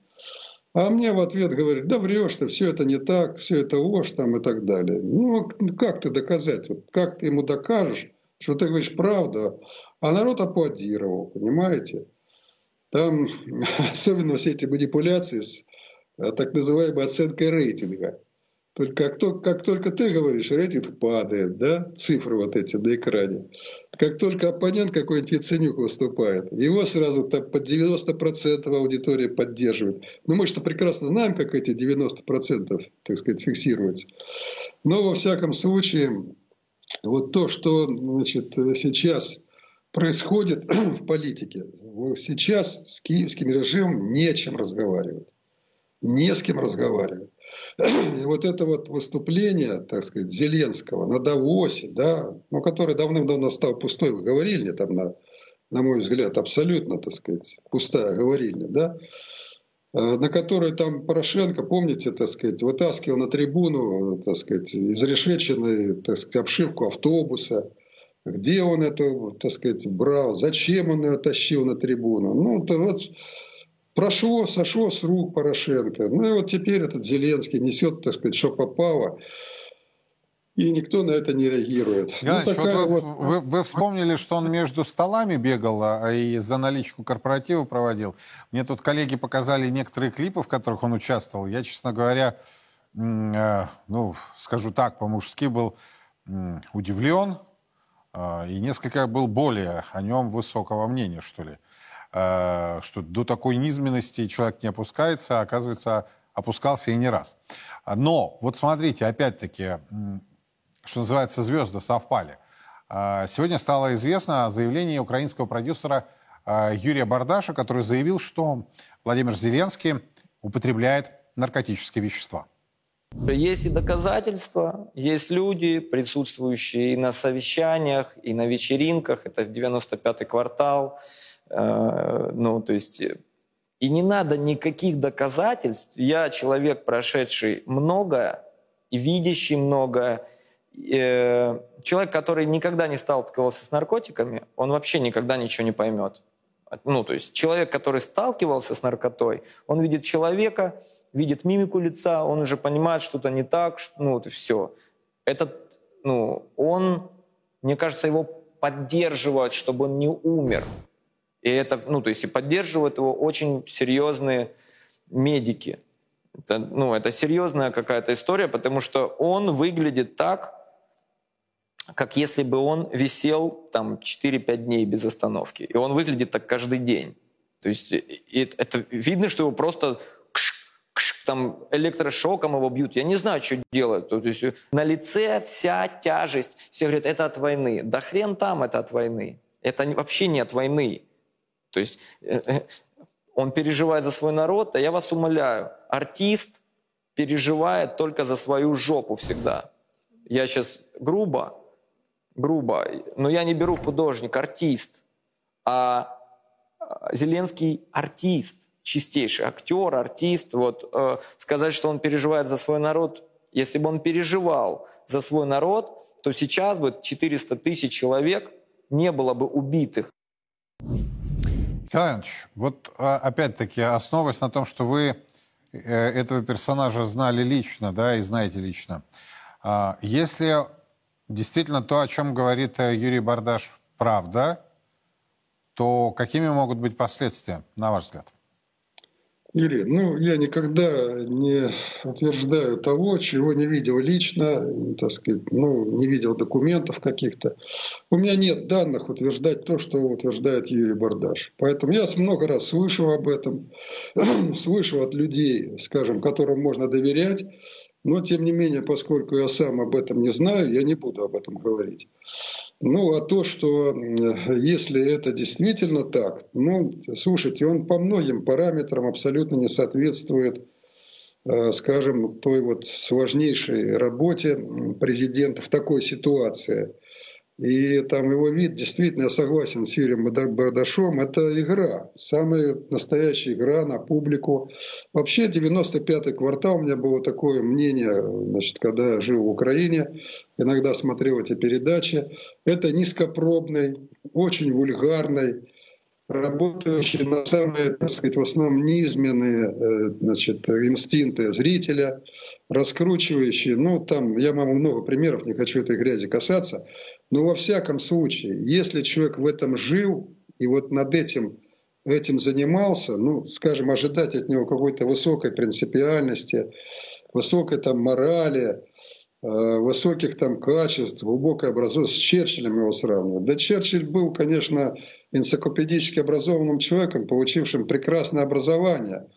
А мне в ответ говорит, да врешь ты, все это не так, все это ложь там и так далее. Ну, как ты доказать? Вот как ты ему докажешь, что ты говоришь правду? А народ аплодировал, понимаете? Там особенно все эти манипуляции с э, так называемой оценкой рейтинга. Только как, только как только ты говоришь, рейтинг падает, да, цифры вот эти на экране. Как только оппонент какой-нибудь Яценюк выступает, его сразу там под 90% аудитории поддерживает. Ну, мы что прекрасно знаем, как эти 90%, так сказать, фиксируются. Но, во всяком случае, вот то, что значит, сейчас происходит в политике, сейчас с киевским режимом нечем разговаривать. Не с кем разговаривать. Вот это вот выступление, так сказать, Зеленского на Давосе, да, ну, который давным-давно стал пустой, вы говорили, там, на, на мой взгляд, абсолютно, так сказать, пустая говорильня, да, э, на которой там Порошенко, помните, так сказать, вытаскивал на трибуну, так сказать, изрешеченную, так сказать, обшивку автобуса, где он это, так сказать, брал, зачем он ее тащил на трибуну. Ну, то вот прошло, сошло с рук Порошенко. Ну и вот теперь этот Зеленский несет, так сказать, что попало. И никто на это не реагирует. Геннадьевич, ну, вот вот... Вы, вы вспомнили, что он между столами бегал а и за наличку корпоратива проводил. Мне тут коллеги показали некоторые клипы, в которых он участвовал. Я, честно говоря, э, ну, скажу так, по-мужски был удивлен э, и несколько был более о нем высокого мнения, что ли. Э, что до такой низменности человек не опускается, а оказывается, опускался и не раз. Но вот смотрите, опять-таки, что называется, звезды совпали. Э, сегодня стало известно о заявлении украинского продюсера э, Юрия Бардаша, который заявил, что Владимир Зеленский употребляет наркотические вещества. Есть и доказательства, есть люди, присутствующие и на совещаниях, и на вечеринках, это в 95-й квартал, ну, то есть и не надо никаких доказательств. Я человек, прошедший многое, видящий многое. Э, человек, который никогда не сталкивался с наркотиками, он вообще никогда ничего не поймет. Ну, то есть человек, который сталкивался с наркотой, он видит человека, видит мимику лица, он уже понимает, что-то не так, ну, вот и все. Этот, ну, он, мне кажется, его поддерживают, чтобы он не умер. И это, ну, то есть и поддерживают его очень серьезные медики. Это, ну, это серьезная какая-то история, потому что он выглядит так, как если бы он висел там 4-5 дней без остановки. И он выглядит так каждый день. То есть и это видно, что его просто там электрошоком его бьют. Я не знаю, что делают. То есть на лице вся тяжесть. Все говорят, это от войны. Да хрен там это от войны. Это вообще не от войны. То есть э, э, он переживает за свой народ, а я вас умоляю, артист переживает только за свою жопу всегда. Я сейчас грубо, грубо, но я не беру художник, артист. А, а Зеленский артист, чистейший актер, артист. Вот э, сказать, что он переживает за свой народ, если бы он переживал за свой народ, то сейчас бы 400 тысяч человек не было бы убитых. Николай вот а, опять-таки основываясь на том, что вы э, этого персонажа знали лично, да, и знаете лично, а, если действительно то, о чем говорит э, Юрий Бардаш, правда, то какими могут быть последствия, на ваш взгляд? Юрий, ну, я никогда не утверждаю того, чего не видел лично, так сказать, ну, не видел документов каких-то. У меня нет данных утверждать то, что утверждает Юрий Бардаш. Поэтому я много раз слышал об этом, слышал от людей, скажем, которым можно доверять, но, тем не менее, поскольку я сам об этом не знаю, я не буду об этом говорить. Ну, а то, что если это действительно так, ну, слушайте, он по многим параметрам абсолютно не соответствует, э, скажем, той вот сложнейшей работе президента в такой ситуации. И там его вид, действительно, я согласен с Юрием Бардашом, это игра, самая настоящая игра на публику. Вообще 95-й квартал, у меня было такое мнение, значит, когда я жил в Украине, иногда смотрел эти передачи, это низкопробный, очень вульгарный, работающий на самые, так сказать, в основном низменные э, значит, инстинкты зрителя, раскручивающий, ну там, я могу много примеров, не хочу этой грязи касаться, но во всяком случае, если человек в этом жил и вот над этим, этим занимался, ну, скажем, ожидать от него какой-то высокой принципиальности, высокой там морали, э, высоких там качеств, глубокой образованности, с Черчиллем его сравнивать. Да Черчилль был, конечно, энциклопедически образованным человеком, получившим прекрасное образование –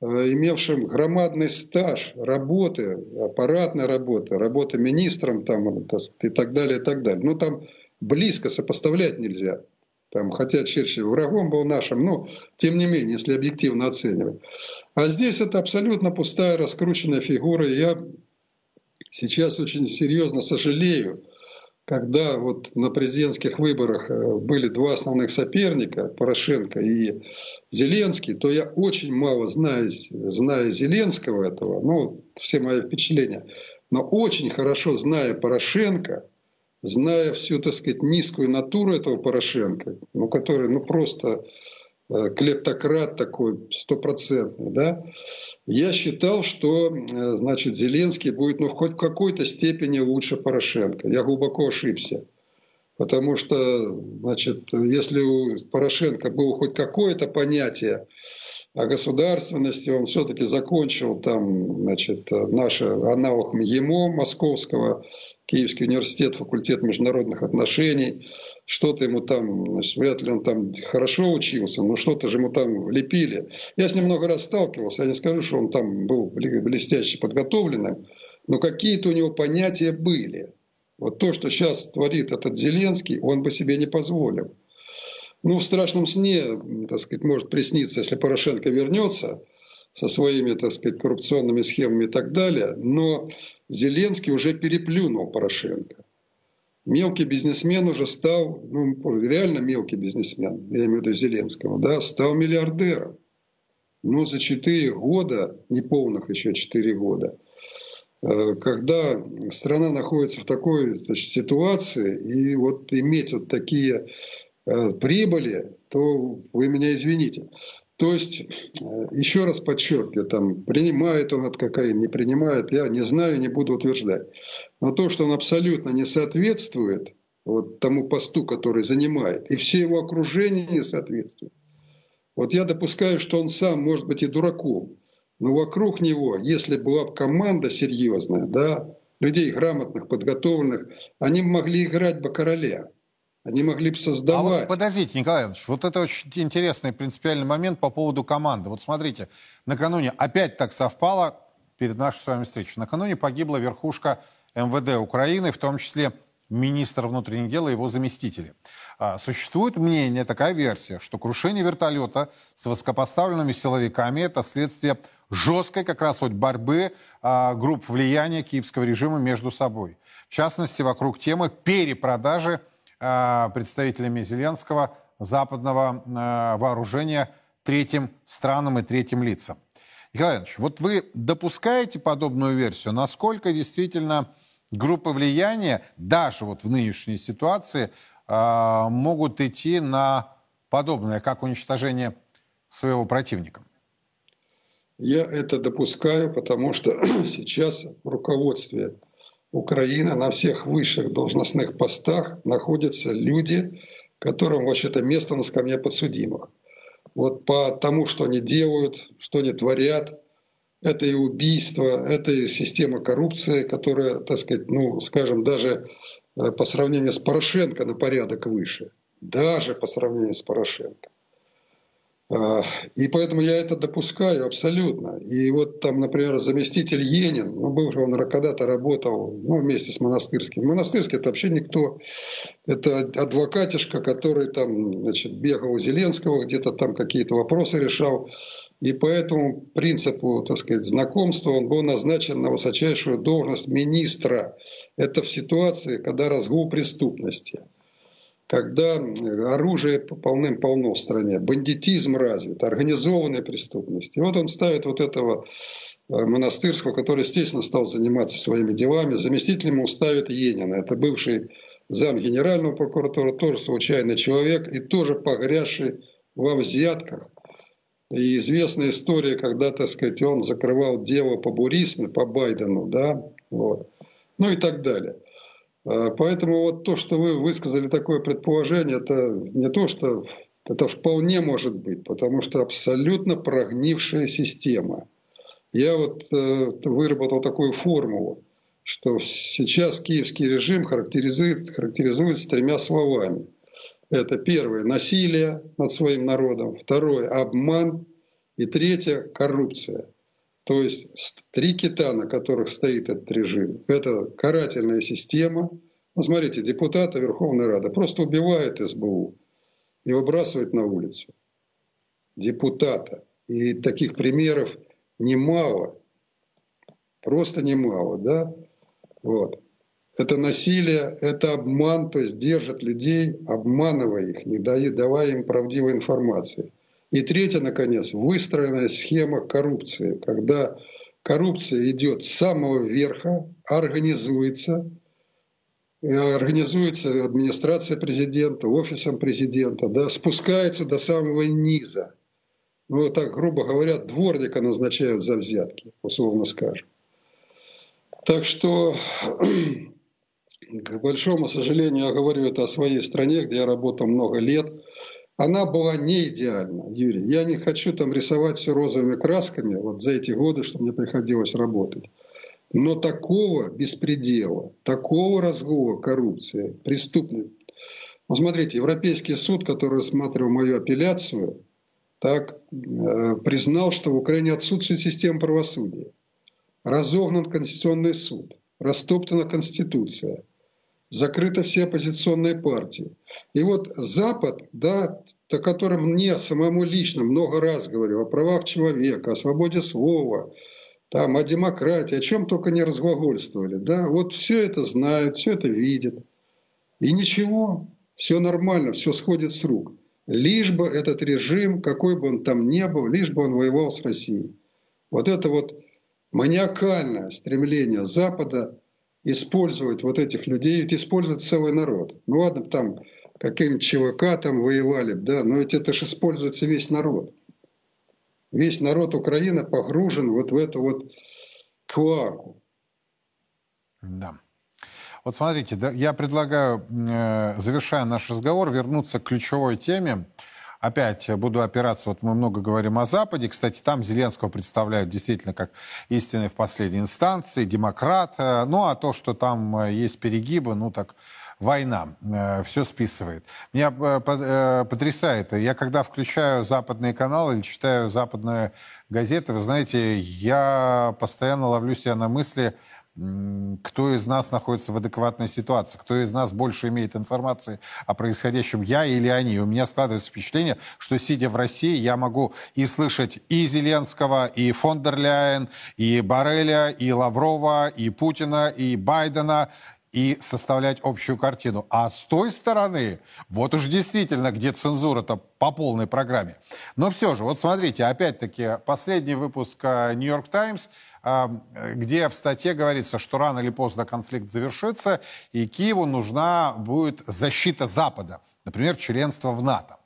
имевшим громадный стаж работы, аппаратной работы, работы министром там, и так далее, и так далее. Ну, там близко сопоставлять нельзя. Там, хотя Черчилль врагом был нашим, но тем не менее, если объективно оценивать. А здесь это абсолютно пустая, раскрученная фигура. И я сейчас очень серьезно сожалею, когда вот на президентских выборах э, были два основных соперника, Порошенко и Зеленский, то я очень мало знаю, знаю Зеленского этого, ну, все мои впечатления, но очень хорошо зная Порошенко, зная всю, так сказать, низкую натуру этого Порошенко, ну, который, ну, просто клептократ такой стопроцентный, да, я считал, что, э, значит, Зеленский будет, ну, хоть в какой-то степени лучше Порошенко. Я глубоко ошибся. Потому что, значит, если у Порошенко было хоть какое-то понятие о государственности, он все-таки закончил там, значит, наш аналог МГИМО московского, Киевский университет, факультет международных отношений, что-то ему там, значит, вряд ли он там хорошо учился, но что-то же ему там лепили. Я с ним много раз сталкивался, я не скажу, что он там был блестяще подготовленным, но какие-то у него понятия были. Вот то, что сейчас творит этот Зеленский, он бы себе не позволил. Ну, в страшном сне, так сказать, может присниться, если Порошенко вернется со своими, так сказать, коррупционными схемами и так далее, но Зеленский уже переплюнул Порошенко мелкий бизнесмен уже стал, ну, реально мелкий бизнесмен, я имею в виду Зеленского, да, стал миллиардером. Ну, за 4 года, неполных еще 4 года, э, когда страна находится в такой значит, ситуации, и вот иметь вот такие э, прибыли, то вы меня извините. То есть, э, еще раз подчеркиваю, там, принимает он от кокаин, не принимает, я не знаю, не буду утверждать. Но то, что он абсолютно не соответствует вот тому посту, который занимает, и все его окружение не соответствует. Вот я допускаю, что он сам может быть и дураком, но вокруг него, если была бы команда серьезная, да, людей грамотных, подготовленных, они могли играть бы короля. Они могли бы создавать. А вот подождите, Николай Иванович, вот это очень интересный принципиальный момент по поводу команды. Вот смотрите, накануне опять так совпало перед нашей с вами встречей. Накануне погибла верхушка МВД Украины, в том числе министр внутренних дел и его заместители. А, существует мнение, такая версия, что крушение вертолета с высокопоставленными силовиками – это следствие жесткой как раз вот борьбы а, групп влияния киевского режима между собой. В частности, вокруг темы перепродажи Э, представителями Зеленского западного вооружения третьим странам и третьим лицам. Николай Иванович, вот вы допускаете подобную версию? Насколько действительно группы влияния, даже вот в нынешней ситуации, э, могут идти на подобное, как уничтожение своего противника? Я это допускаю, потому что сейчас в руководстве Украина на всех высших должностных постах находятся люди, которым вообще-то место на скамье подсудимых. Вот по тому, что они делают, что они творят, это и убийство, это и система коррупции, которая, так сказать, ну, скажем, даже э, по сравнению с Порошенко на порядок выше. Даже по сравнению с Порошенко. А, и поэтому я это допускаю абсолютно. И вот там, например, заместитель Енин, ну, бывший он когда-то работал ну, вместе с Монастырским. Монастырский это вообще никто. Это адвокатишка, который там, значит, бегал у Зеленского, где-то там какие-то вопросы решал. И по этому принципу, так сказать, знакомства он был назначен на высочайшую должность министра. Это в ситуации, когда разгул преступности – когда оружие полным-полно в стране, бандитизм развит, организованная преступность. И вот он ставит вот этого э, монастырского, который, естественно, стал заниматься своими делами. Заместителем ему ставит Енина. Это бывший зам генерального прокуратура, тоже случайный человек и тоже погрязший во взятках. И известная история, когда, так сказать, он закрывал дело по Бурисме, по Байдену, да, вот. ну и так далее. А, поэтому вот то, что вы высказали такое предположение, это не то, что это вполне может быть, потому что абсолютно прогнившая система. Я вот э, выработал такую формулу, что сейчас киевский режим характеризует, характеризуется тремя словами. Это первое – насилие над своим народом, второе – обман, и третье – коррупция – то есть три кита, на которых стоит этот режим, это карательная система. Ну, смотрите, депутата Верховной Рады просто убивает СБУ и выбрасывает на улицу. Депутата. И таких примеров немало. Просто немало, да? Вот. Это насилие, это обман, то есть держат людей, обманывая их, не давая им правдивой информации. И третье, наконец, выстроенная схема коррупции, когда коррупция идет с самого верха, организуется, организуется администрация президента, офисом президента, да, спускается до самого низа. Ну, так, грубо говоря, дворника назначают за взятки, условно скажем. Так что, к большому сожалению, я говорю это о своей стране, где я работал много лет – она была не идеальна, Юрий. Я не хочу там рисовать все розовыми красками вот за эти годы, что мне приходилось работать. Но такого беспредела, такого разгула коррупции, преступной. Вот смотрите, Европейский суд, который рассматривал мою апелляцию, так, э, признал, что в Украине отсутствует система правосудия. Разогнан Конституционный суд, растоптана Конституция, закрыты все оппозиционные партии. И вот Запад, да, о котором мне самому лично много раз говорю, о правах человека, о свободе слова, там, о демократии, о чем только не разглагольствовали. Да? Вот все это знают, все это видят. И ничего, все нормально, все сходит с рук. Лишь бы этот режим, какой бы он там ни был, лишь бы он воевал с Россией. Вот это вот маниакальное стремление Запада использовать вот этих людей, ведь использует целый народ. Ну ладно, там каким-нибудь ЧВК там воевали, да, но ведь это же используется весь народ. Весь народ Украины погружен вот в эту вот кваку. Да. Вот смотрите, я предлагаю, э, завершая наш разговор, вернуться к ключевой теме опять буду опираться, вот мы много говорим о Западе, кстати, там Зеленского представляют действительно как истинный в последней инстанции, демократ, ну а то, что там э, есть перегибы, ну так война, э, все списывает. Меня э, потрясает, я когда включаю западные каналы или читаю западные газеты, вы знаете, я постоянно ловлю себя на мысли, кто из нас находится в адекватной ситуации, кто из нас больше имеет информации о происходящем, я или они. у меня складывается впечатление, что сидя в России, я могу и слышать и Зеленского, и фон дер Ляйен, и Бареля, и Лаврова, и Путина, и Байдена, и составлять общую картину. А с той стороны, вот уж действительно, где цензура-то по полной программе. Но все же, вот смотрите, опять-таки, последний выпуск «Нью-Йорк Таймс», где в статье говорится, что рано или поздно конфликт завершится, и Киеву нужна будет защита Запада, например, членство в НАТО.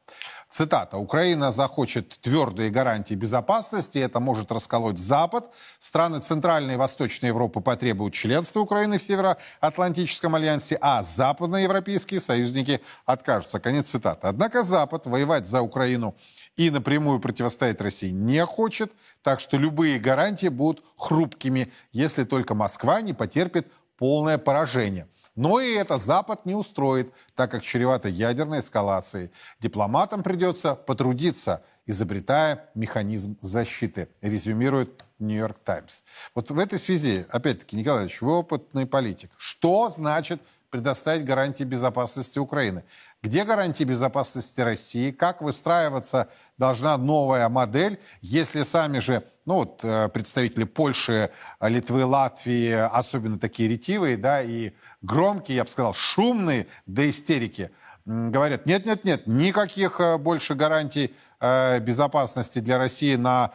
Цитата. «Украина захочет твердые гарантии безопасности, это может расколоть Запад. Страны Центральной и Восточной Европы потребуют членства Украины в Североатлантическом альянсе, а западноевропейские союзники откажутся». Конец цитаты. Однако Запад воевать за Украину и напрямую противостоять России не хочет, так что любые гарантии будут хрупкими, если только Москва не потерпит полное поражение. Но и это Запад не устроит, так как чревато ядерной эскалацией. Дипломатам придется потрудиться, изобретая механизм защиты, резюмирует Нью-Йорк Таймс. Вот в этой связи, опять-таки, Николай Ильич, вы опытный политик. Что значит предоставить гарантии безопасности Украины? Где гарантии безопасности России? Как выстраиваться должна новая модель, если сами же ну, вот, э, представители Польши, Литвы, Латвии, особенно такие ретивые, да, и громкие, я бы сказал, шумные до истерики, говорят, нет-нет-нет, никаких э, больше гарантий э, безопасности для России на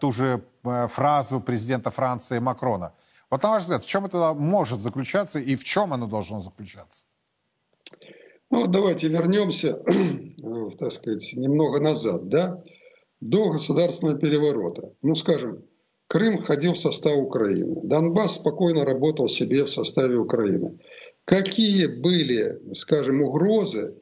ту же фразу президента Франции Макрона. Вот на ваш взгляд, в чем это может заключаться и в чем оно должно заключаться? Ну, давайте вернемся, так сказать, немного назад, да, до государственного переворота. Ну, скажем, Крым входил в состав Украины, Донбасс спокойно работал себе в составе Украины. Какие были, скажем, угрозы?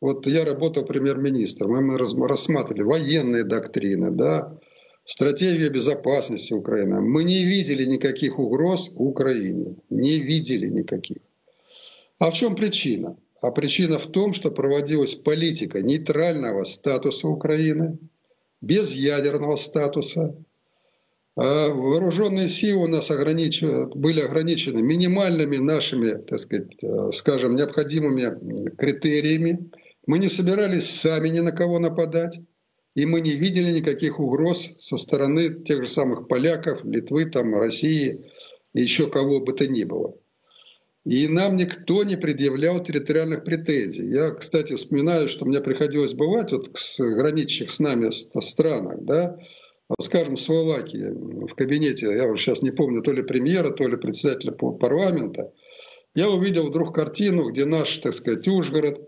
Вот я работал премьер-министром, мы рассматривали военные доктрины, да, стратегию безопасности Украины. Мы не видели никаких угроз Украине, не видели никаких. А в чем причина? А причина в том, что проводилась политика нейтрального статуса Украины, без ядерного статуса. А вооруженные силы у нас огранич... были ограничены минимальными нашими, так сказать, э, скажем, необходимыми критериями. Мы не собирались сами ни на кого нападать. И мы не видели никаких угроз со стороны тех же самых поляков, Литвы, там, России еще кого бы то ни было. И нам никто не предъявлял территориальных претензий. Я, кстати, вспоминаю, что мне приходилось бывать вот в граничащих с нами странах, да, скажем, Словакии, в кабинете, я уже сейчас не помню, то ли премьера, то ли председателя парламента, я увидел вдруг картину, где наш, так сказать, Ужгород,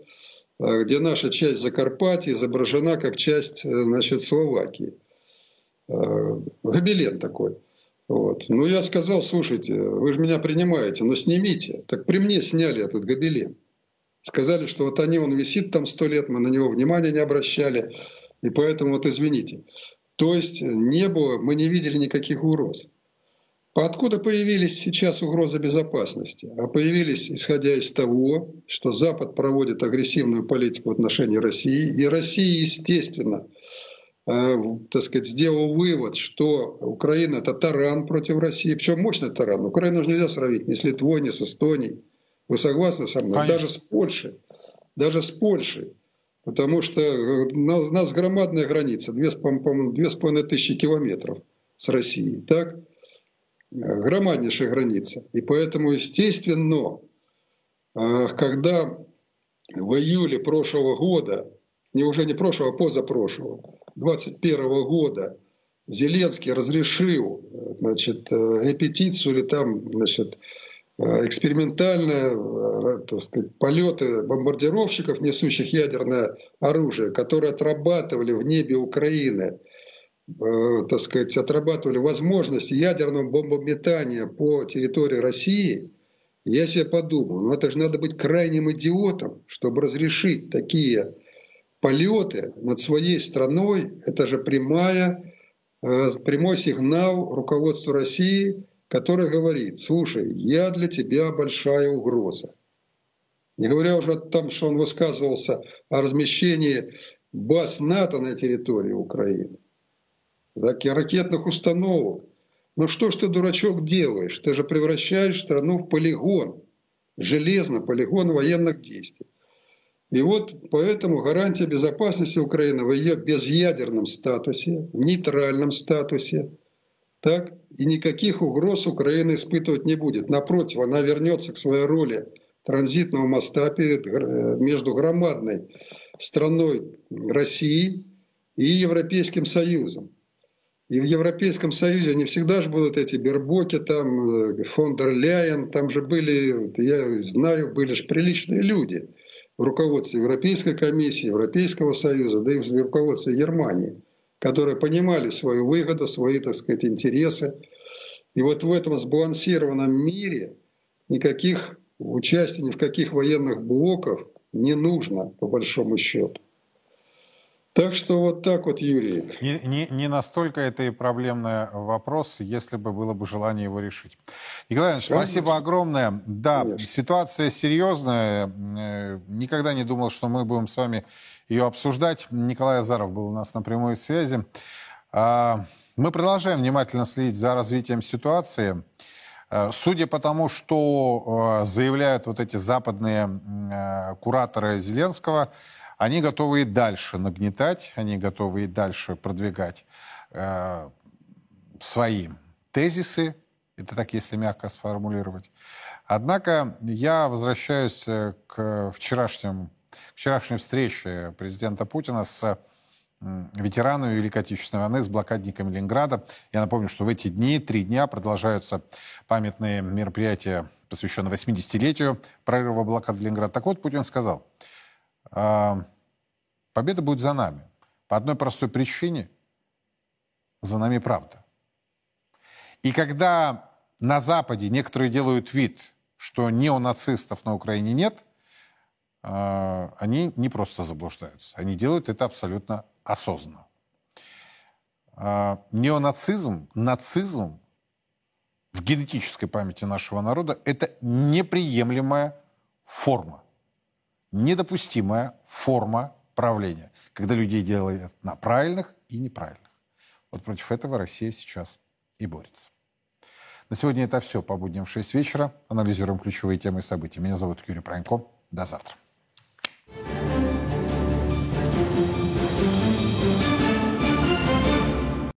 э, где наша часть Закарпатья изображена как часть, э, значит, Словакии. Э, гобелен такой. Вот. Ну, я сказал, слушайте, вы же меня принимаете, но снимите. Так при мне сняли этот гобелен. Сказали, что вот они, он висит там сто лет, мы на него внимания не обращали, и поэтому вот извините. То есть не было, мы не видели никаких угроз. Откуда появились сейчас угрозы безопасности? А появились, исходя из того, что Запад проводит агрессивную политику в отношении России, и Россия, естественно, так сказать, сделал вывод, что Украина – это таран против России. Причем мощный таран. Украину же нельзя сравнить ни с Литвой, ни с Эстонией. Вы согласны со мной? Конечно. Даже с Польшей. Даже с Польшей. Потому что э, у нас громадная граница, две, по-моему, две с половиной тысячи километров с Россией. Так? Э, громаднейшая граница. И поэтому, естественно, когда в июле прошлого года, не уже не прошлого, а позапрошлого, 2021 года Зеленский разрешил значит, э, репетицию или там значит, э, экспериментальные э, так сказать, полеты бомбардировщиков, несущих ядерное оружие, которые отрабатывали в небе Украины, так сказать, отрабатывали возможность ядерного бомбометания по территории России, я себе подумал, ну это же надо быть крайним идиотом, чтобы разрешить такие полеты над своей страной – это же прямая, э, прямой сигнал руководству России, который говорит, слушай, я для тебя большая угроза. Не говоря уже о том, что он высказывался о размещении баз НАТО на территории Украины, так и ракетных установок. Ну что ж ты, дурачок, делаешь? Ты же превращаешь страну в полигон, железно полигон военных действий. И вот поэтому гарантия безопасности Украины в ее безъядерном статусе, в нейтральном статусе, так, и никаких угроз Украина испытывать не будет. Напротив, она вернется к своей роли транзитного моста перед, между громадной страной России и Европейским Союзом. И в Европейском Союзе не всегда же будут эти Бербоки, там, э, фон дер Ляйен, там же были, я знаю, были же приличные люди – в руководстве Европейской комиссии, Европейского союза, да и в руководстве Германии, которые понимали свою выгоду, свои, так сказать, интересы. И вот в этом сбалансированном мире никаких участия ни в каких военных блоков не нужно, по большому счету. Так что вот так вот, Юрий. Не, не, не настолько это и проблемный вопрос, если бы было бы желание его решить. Николай Иванович, спасибо огромное. Да, Конечно. ситуация серьезная. Э, никогда не думал, что мы будем с вами ее обсуждать. Николай Азаров был у нас на прямой связи. А, мы продолжаем внимательно следить за развитием ситуации. Э, судя по тому, что э, заявляют вот эти западные кураторы Зеленского, они готовы и дальше нагнетать, они готовы и дальше продвигать э, свои тезисы, это так, если мягко сформулировать. Однако я возвращаюсь э, к вчерашнему, вчерашней встрече президента Путина с ветеранами Великой Отечественной войны, с блокадниками Ленинграда. Я напомню, что в эти дни, три дня, продолжаются памятные мероприятия, посвященные 80-летию прорыва блокады Ленинграда. Так вот, Путин сказал – победа будет за нами. По одной простой причине. За нами правда. И когда на Западе некоторые делают вид, что неонацистов на Украине нет, а, они не просто заблуждаются. Они делают это абсолютно осознанно. А, неонацизм, нацизм в генетической памяти нашего народа – это неприемлемая форма недопустимая форма правления, когда людей делают на правильных и неправильных. Вот против этого Россия сейчас и борется. На сегодня это все по будням в 6 вечера. Анализируем ключевые темы и события. Меня зовут Юрий Пронько. До завтра.